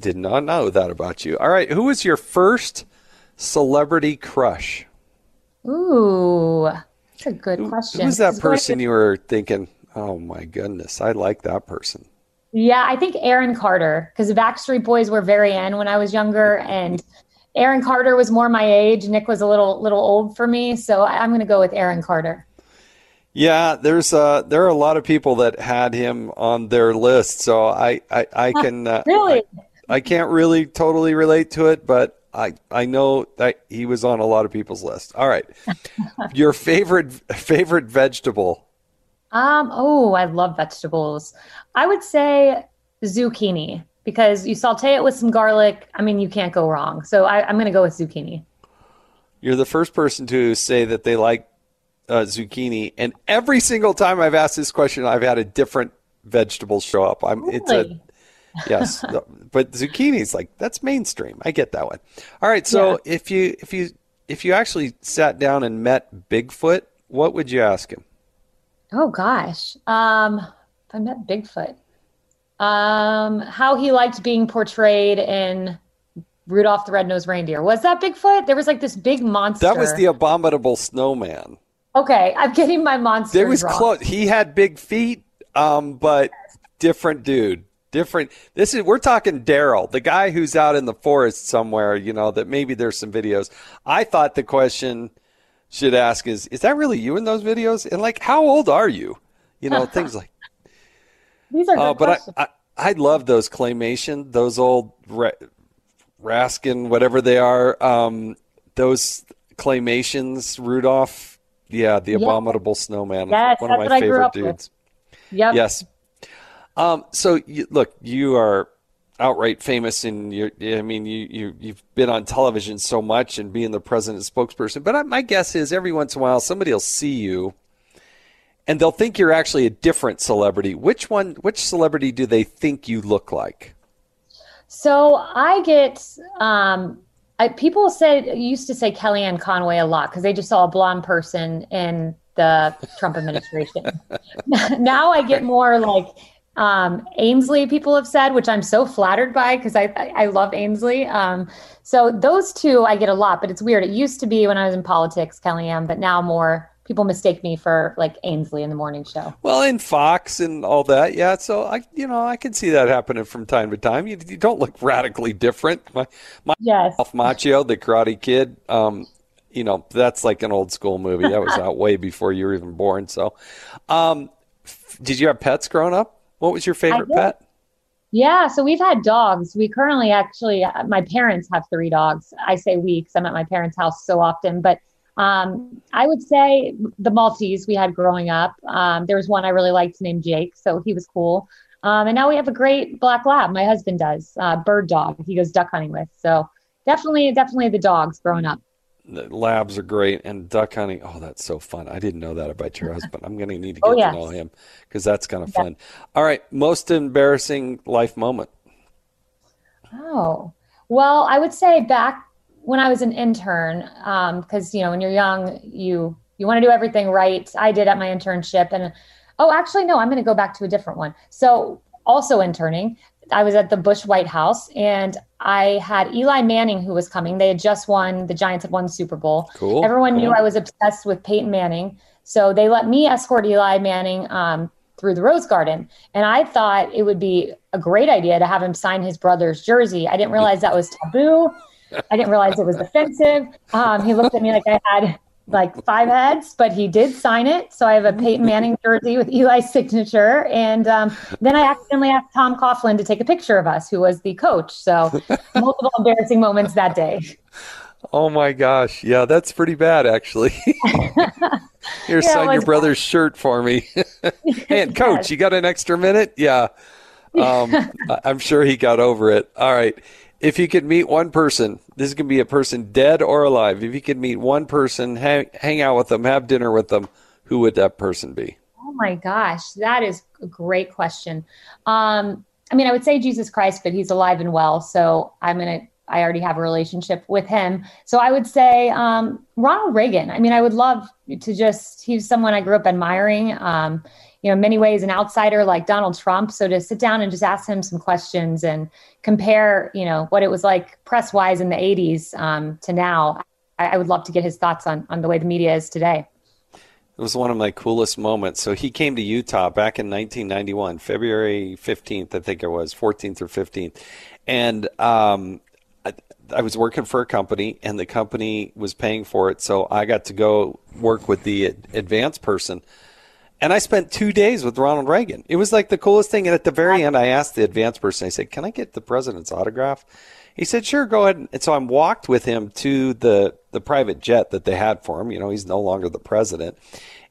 Did not know that about you. All right, who was your first celebrity crush? Ooh, that's a good question. Who's that person you were thinking? Oh my goodness, I like that person. Yeah, I think Aaron Carter, because the Backstreet Boys were very in when I was younger, and Aaron Carter was more my age. Nick was a little little old for me, so I- I'm going to go with Aaron Carter. Yeah, there's uh there are a lot of people that had him on their list, so I I, I [laughs] can uh, Really? I can't really totally relate to it, but I I know that he was on a lot of people's list. All right, [laughs] your favorite favorite vegetable? Um. Oh, I love vegetables. I would say zucchini because you saute it with some garlic. I mean, you can't go wrong. So I, I'm going to go with zucchini. You're the first person to say that they like uh, zucchini, and every single time I've asked this question, I've had a different vegetable show up. I'm it's a [laughs] yes, but zucchini's like that's mainstream. I get that one. All right, so if you if you if you actually sat down and met Bigfoot, what would you ask him? Oh gosh. Um. If I met Bigfoot, um, how he liked being portrayed in Rudolph the Red-Nosed Reindeer. Was that Bigfoot? There was like this big monster. That was the abominable snowman. Okay, I'm getting my monsters There was wrong. close. He had big feet, um, but different dude. Different. This is we're talking Daryl, the guy who's out in the forest somewhere. You know that maybe there's some videos. I thought the question should ask is, is that really you in those videos? And like, how old are you? You know, [laughs] things like. These are good Oh, but questions. I, I I love those claymation, those old Ra- Rankin, whatever they are. Um, those claymations, Rudolph. Yeah, the abominable snowman. Yes, one of my what I grew favorite up with. dudes. yep. Yes. Um, so you, look, you are outright famous, and you I mean, you you you've been on television so much and being the president's spokesperson. But I, my guess is every once in a while somebody will see you, and they'll think you're actually a different celebrity. Which one? Which celebrity do they think you look like? So I get um I, people said used to say Kellyanne Conway a lot because they just saw a blonde person in the Trump administration. [laughs] now I get more like um, Ainsley. People have said, which I'm so flattered by because I, I love Ainsley. Um, so those two I get a lot, but it's weird. It used to be when I was in politics, Kellyanne, but now more people mistake me for like Ainsley in the morning show. Well, in Fox and all that, yeah. So I, you know, I can see that happening from time to time. You, you don't look radically different. My, my Yes. Ralph Macchio, the Karate Kid. Um, you know, that's like an old school movie. That was [laughs] out way before you were even born. So, um, f- did you have pets growing up? What was your favorite pet? Yeah, so we've had dogs. We currently actually, my parents have three dogs. I say we because I'm at my parents' house so often, but um, I would say the Maltese we had growing up. Um, there was one I really liked named Jake, so he was cool. Um, and now we have a great black lab. My husband does uh, bird dog. He goes duck hunting with. So definitely, definitely the dogs growing up. The labs are great, and duck hunting. Oh, that's so fun! I didn't know that about your [laughs] husband. I'm going to need to oh, get Oh, yes. to know him because that's kind of fun. All right, most embarrassing life moment. Oh, well, I would say back when I was an intern, um, because you know when you're young, you you want to do everything right. I did at my internship, and oh, actually, no, I'm going to go back to a different one. So, also interning, I was at the Bush White House, and I had Eli Manning who was coming. They had just won. The Giants had won Super Bowl. Cool. Everyone knew I was obsessed with Peyton Manning, so they let me escort Eli Manning um, through the Rose Garden. And I thought it would be a great idea to have him sign his brother's jersey. I didn't realize that was taboo. I didn't realize it was offensive. Um, he looked at me like I had like five heads, but he did sign it. So I have a Peyton Manning jersey with Eli's signature. And um, then I accidentally asked Tom Coughlin to take a picture of us, who was the coach. So [laughs] multiple embarrassing moments that day. Oh my gosh, yeah, that's pretty bad actually. [laughs] Here, Yeah, sign your brother's shirt for me. [laughs] and coach, you got an extra minute? Yeah. Um, I'm sure he got over it. All right. If you could meet one person, this can be a person dead or alive. If you could meet one person, hang, hang out with them, have dinner with them, who would that person be? Oh my gosh, that is a great question. Um, I mean, I would say Jesus Christ, but he's alive and well. So I'm going to, I already have a relationship with him. So I would say um, Ronald Reagan. I mean, I would love to just, he's someone I grew up admiring. Um, you know, in many ways, an outsider like Donald Trump. So to sit down and just ask him some questions and compare, you know, what it was like press wise in the 80s um, to now, I, I would love to get his thoughts on on the way the media is today. It was one of my coolest moments. So he came to Utah back in 1991, February 15th, I think it was, 14th or 15th. And um, I, I, was working for a company, and the company was paying for it. So I got to go work with the advanced person. And I spent two days with Ronald Reagan. It was like the coolest thing. And at the very end, I asked the advance person, I said, Can I get the president's autograph? He said, "Sure, go ahead." And so I walked with him to the the private jet that they had for him. You know, he's no longer the president,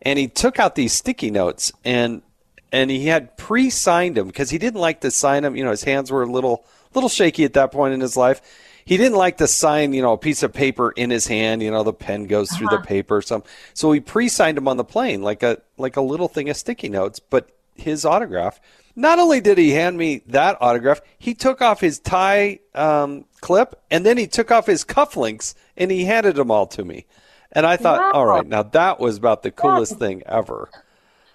and he took out these sticky notes and and he had pre-signed them because he didn't like to sign them. You know, his hands were a little little shaky at that point in his life. He didn't like to sign, you know, a piece of paper in his hand. You know, the pen goes through uh-huh. the paper. Or something. So he pre-signed them on the plane, like a like a little thing of sticky notes, but his autograph not only did he hand me that autograph, he took off his tie um, clip and then he took off his cufflinks and he handed them all to me. And I thought, wow. all right, now that was about the coolest thing ever.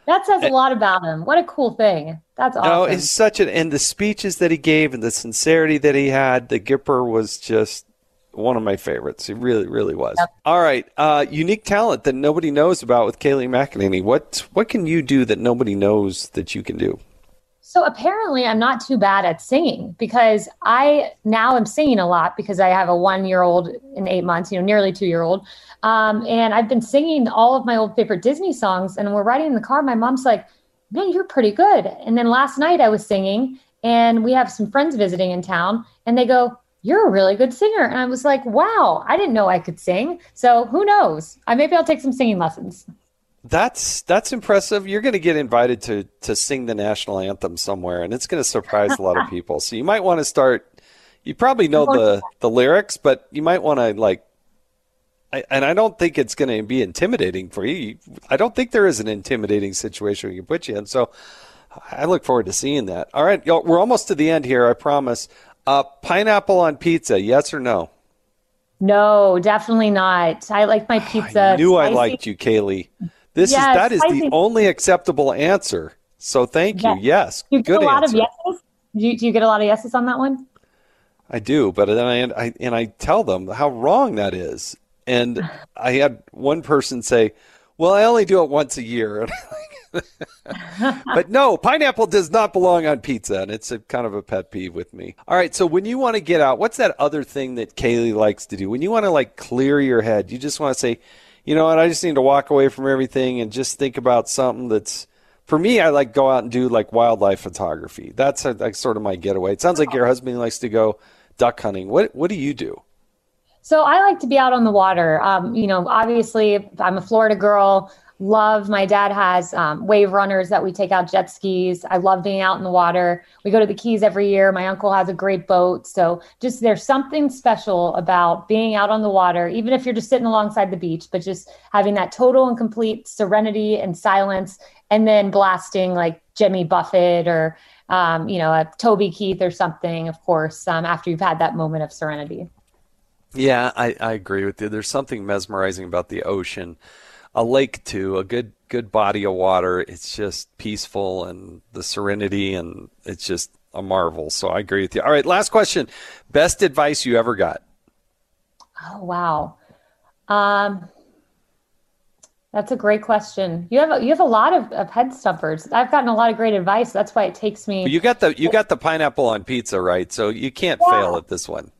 That says a lot about him. What a cool thing. That's awesome. No, it's such an and the speeches that he gave and the sincerity that he had, the Gipper was just one of my favorites. He really, really was. Yep. All right, uh, unique talent that nobody knows about with Kayleigh McEnany. What what can you do that nobody knows that you can do? So apparently, I'm not too bad at singing because I now am singing a lot because I have a one year old in eight months, you know, nearly two year old. Um, and I've been singing all of my old favorite Disney songs. And we're riding in the car. My mom's like, man, you're pretty good. And then last night I was singing and we have some friends visiting in town and they go, you're a really good singer. And I was like, wow, I didn't know I could sing. So who knows? I maybe I'll take some singing lessons. That's that's impressive. You're going to get invited to to sing the national anthem somewhere, and it's going to surprise a lot of [laughs] people. So you might want to start. You probably know the the lyrics, but you might want to like. I, and I don't think it's going to be intimidating for you. I don't think there is an intimidating situation we can put you in. So I look forward to seeing that. All right, y'all, we're almost to the end here. I promise. Uh, pineapple on pizza, yes or no? No, definitely not. I like my pizza. I knew spicy. I liked you, Kayleigh. This yes, is that is the only acceptable answer. So thank you. Yes, yes. you get a lot answer. of yeses. Do you, do you, get a lot of yeses on that one? I do, but then I, I and I tell them how wrong that is. And [sighs] I had one person say, "Well, I only do it once a year." [laughs] but no, pineapple does not belong on pizza, and it's a kind of a pet peeve with me. All right, so when you want to get out, what's that other thing that Kayleigh likes to do? When you want to like clear your head, you just want to say, you know what? I just need to walk away from everything and just think about something that's. For me, I like go out and do like wildlife photography. That's a, like sort of my getaway. It sounds like your husband likes to go duck hunting. What what do you do? So I like to be out on the water. Um, you know, obviously, I'm a Florida girl love my dad has um, wave runners that we take out jet skis. I love being out in the water. We go to the keys every year. My uncle has a great boat. So just there's something special about being out on the water even if you're just sitting alongside the beach but just having that total and complete serenity and silence and then blasting like jimmy buffett or um, you know a toby keith or something of course um, after you've had that moment of serenity. Yeah I, I agree with you. There's something mesmerizing about the ocean a lake too, a good good body of water. It's just peaceful and the serenity and it's just a marvel. So I agree with you. All right, last question. Best advice you ever got? Oh wow. Um that's a great question. You have a, you have a lot of, of head stumpers. I've gotten a lot of great advice. That's why it takes me. You got the you got the pineapple on pizza, right? So you can't yeah. fail at this one.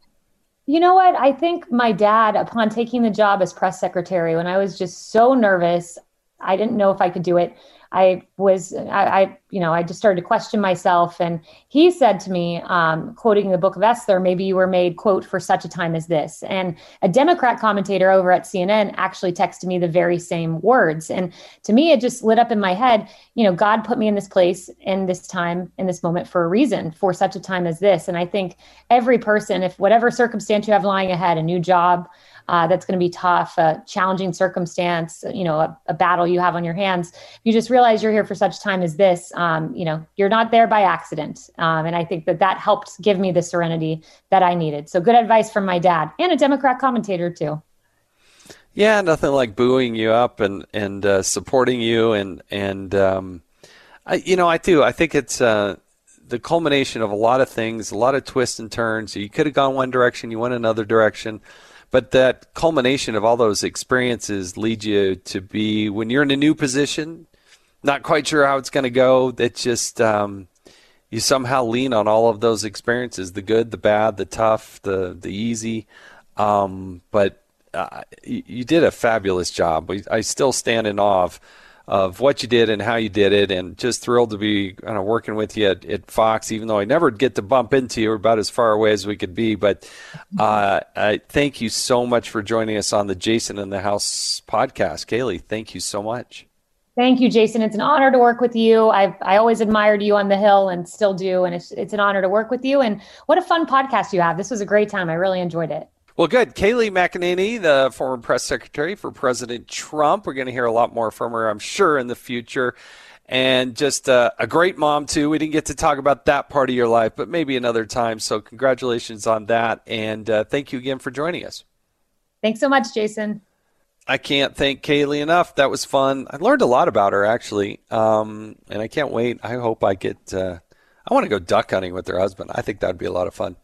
You know what? I think my dad, upon taking the job as press secretary, when I was just so nervous, I didn't know if I could do it. I was, I, I, you know, I just started to question myself. And he said to me, um, quoting the book of Esther, maybe you were made, quote, for such a time as this. And a Democrat commentator over at CNN actually texted me the very same words. And to me, it just lit up in my head, you know, God put me in this place in this time, in this moment for a reason, for such a time as this. And I think every person, if whatever circumstance you have lying ahead, a new job, uh, that's going to be tough, a challenging circumstance, you know, a, a, battle you have on your hands. You just realize you're here for such time as this. Um, you know, you're not there by accident. Um, and I think that that helped give me the serenity that I needed. So good advice from my dad and a Democrat commentator too. Yeah, nothing like booing you up and and uh, supporting you and and um, I, you know I do I think it's uh, the culmination of a lot of things, a lot of twists and turns. You could have gone one direction, you went another direction, but that culmination of all those experiences leads you to be when you're in a new position, not quite sure how it's going to go. That just um, you somehow lean on all of those experiences the good, the bad, the tough, the, the easy. Um, but uh, you, you, did a fabulous job. I still stand in awe of, of what you did and how you did it, and just thrilled to be kind of working with you at, at, Fox, even though I never get to bump into you. We're about as far away as we could be. But uh, I thank you so much for joining us on the Jason in the House podcast. Kayleigh, thank you so much. Thank you, Jason. It's an honor to work with you. I've I always admired you on the Hill and still do, and it's it's an honor to work with you. And what a fun podcast you have. This was a great time. I really enjoyed it. Well, good. Kayleigh McEnany, the former press secretary for President Trump. We're going to hear a lot more from her, I'm sure, in the future. And just uh, a great mom, too. We didn't get to talk about that part of your life, but maybe another time. So, congratulations on that. And uh, thank you again for joining us. Thanks so much, Jason. I can't thank Kayleigh enough. That was fun. I learned a lot about her actually, um, and I can't wait. I hope I get. Uh, I want to go duck hunting with her husband. I think that'd be a lot of fun.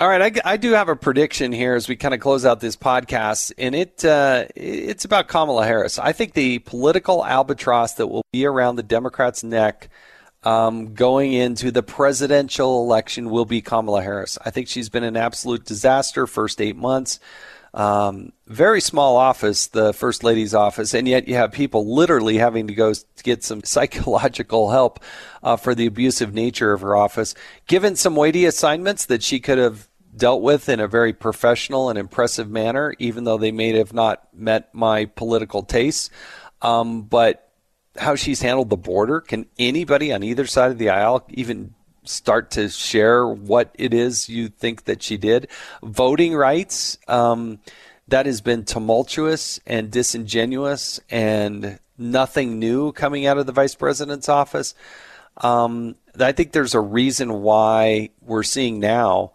All right, I, I do have a prediction here as we kind of close out this podcast, and it uh, it's about Kamala Harris. I think the political albatross that will be around the Democrats' neck um, going into the presidential election will be Kamala Harris. I think she's been an absolute disaster first eight months. Um, very small office, the First Lady's office, and yet you have people literally having to go get some [laughs] psychological help uh, for the abusive nature of her office. Given some weighty assignments that she could have dealt with in a very professional and impressive manner, even though they may have not met my political tastes. Um, but how she's handled the border, can anybody on either side of the aisle even start to share what it is you think that she did. Voting rights, um, that has been tumultuous and disingenuous and nothing new coming out of the vice president's office. Um, I think there's a reason why we're seeing now.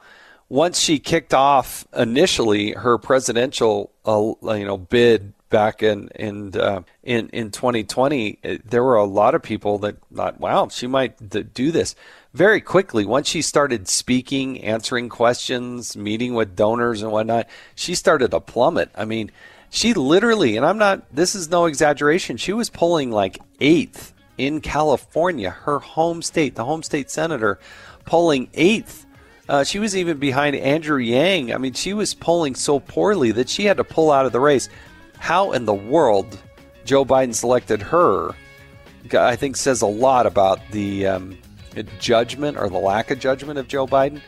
Once she kicked off initially her presidential, uh, you know, bid back in in uh, in in 2020, there were a lot of people that thought, "Wow, she might do this." Very quickly, once she started speaking, answering questions, meeting with donors and whatnot, she started to plummet. I mean, she literally, and I'm not, this is no exaggeration, she was polling like eighth in California, her home state, the home state senator, polling eighth. Uh, she was even behind Andrew Yang. I mean, she was polling so poorly that she had to pull out of the race. How in the world Joe Biden selected her, I think, says a lot about the um, judgment or the lack of judgment of Joe Biden.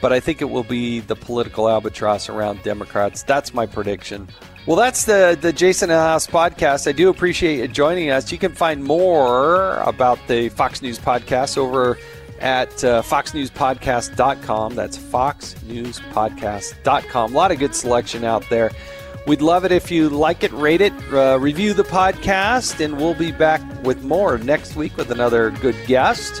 But I think it will be the political albatross around Democrats. That's my prediction. Well, that's the, the Jason House podcast. I do appreciate you joining us. You can find more about the Fox News podcast over at uh, foxnewspodcast.com. That's foxnewspodcast.com. A lot of good selection out there. We'd love it if you like it, rate it, uh, review the podcast, and we'll be back with more next week with another good guest.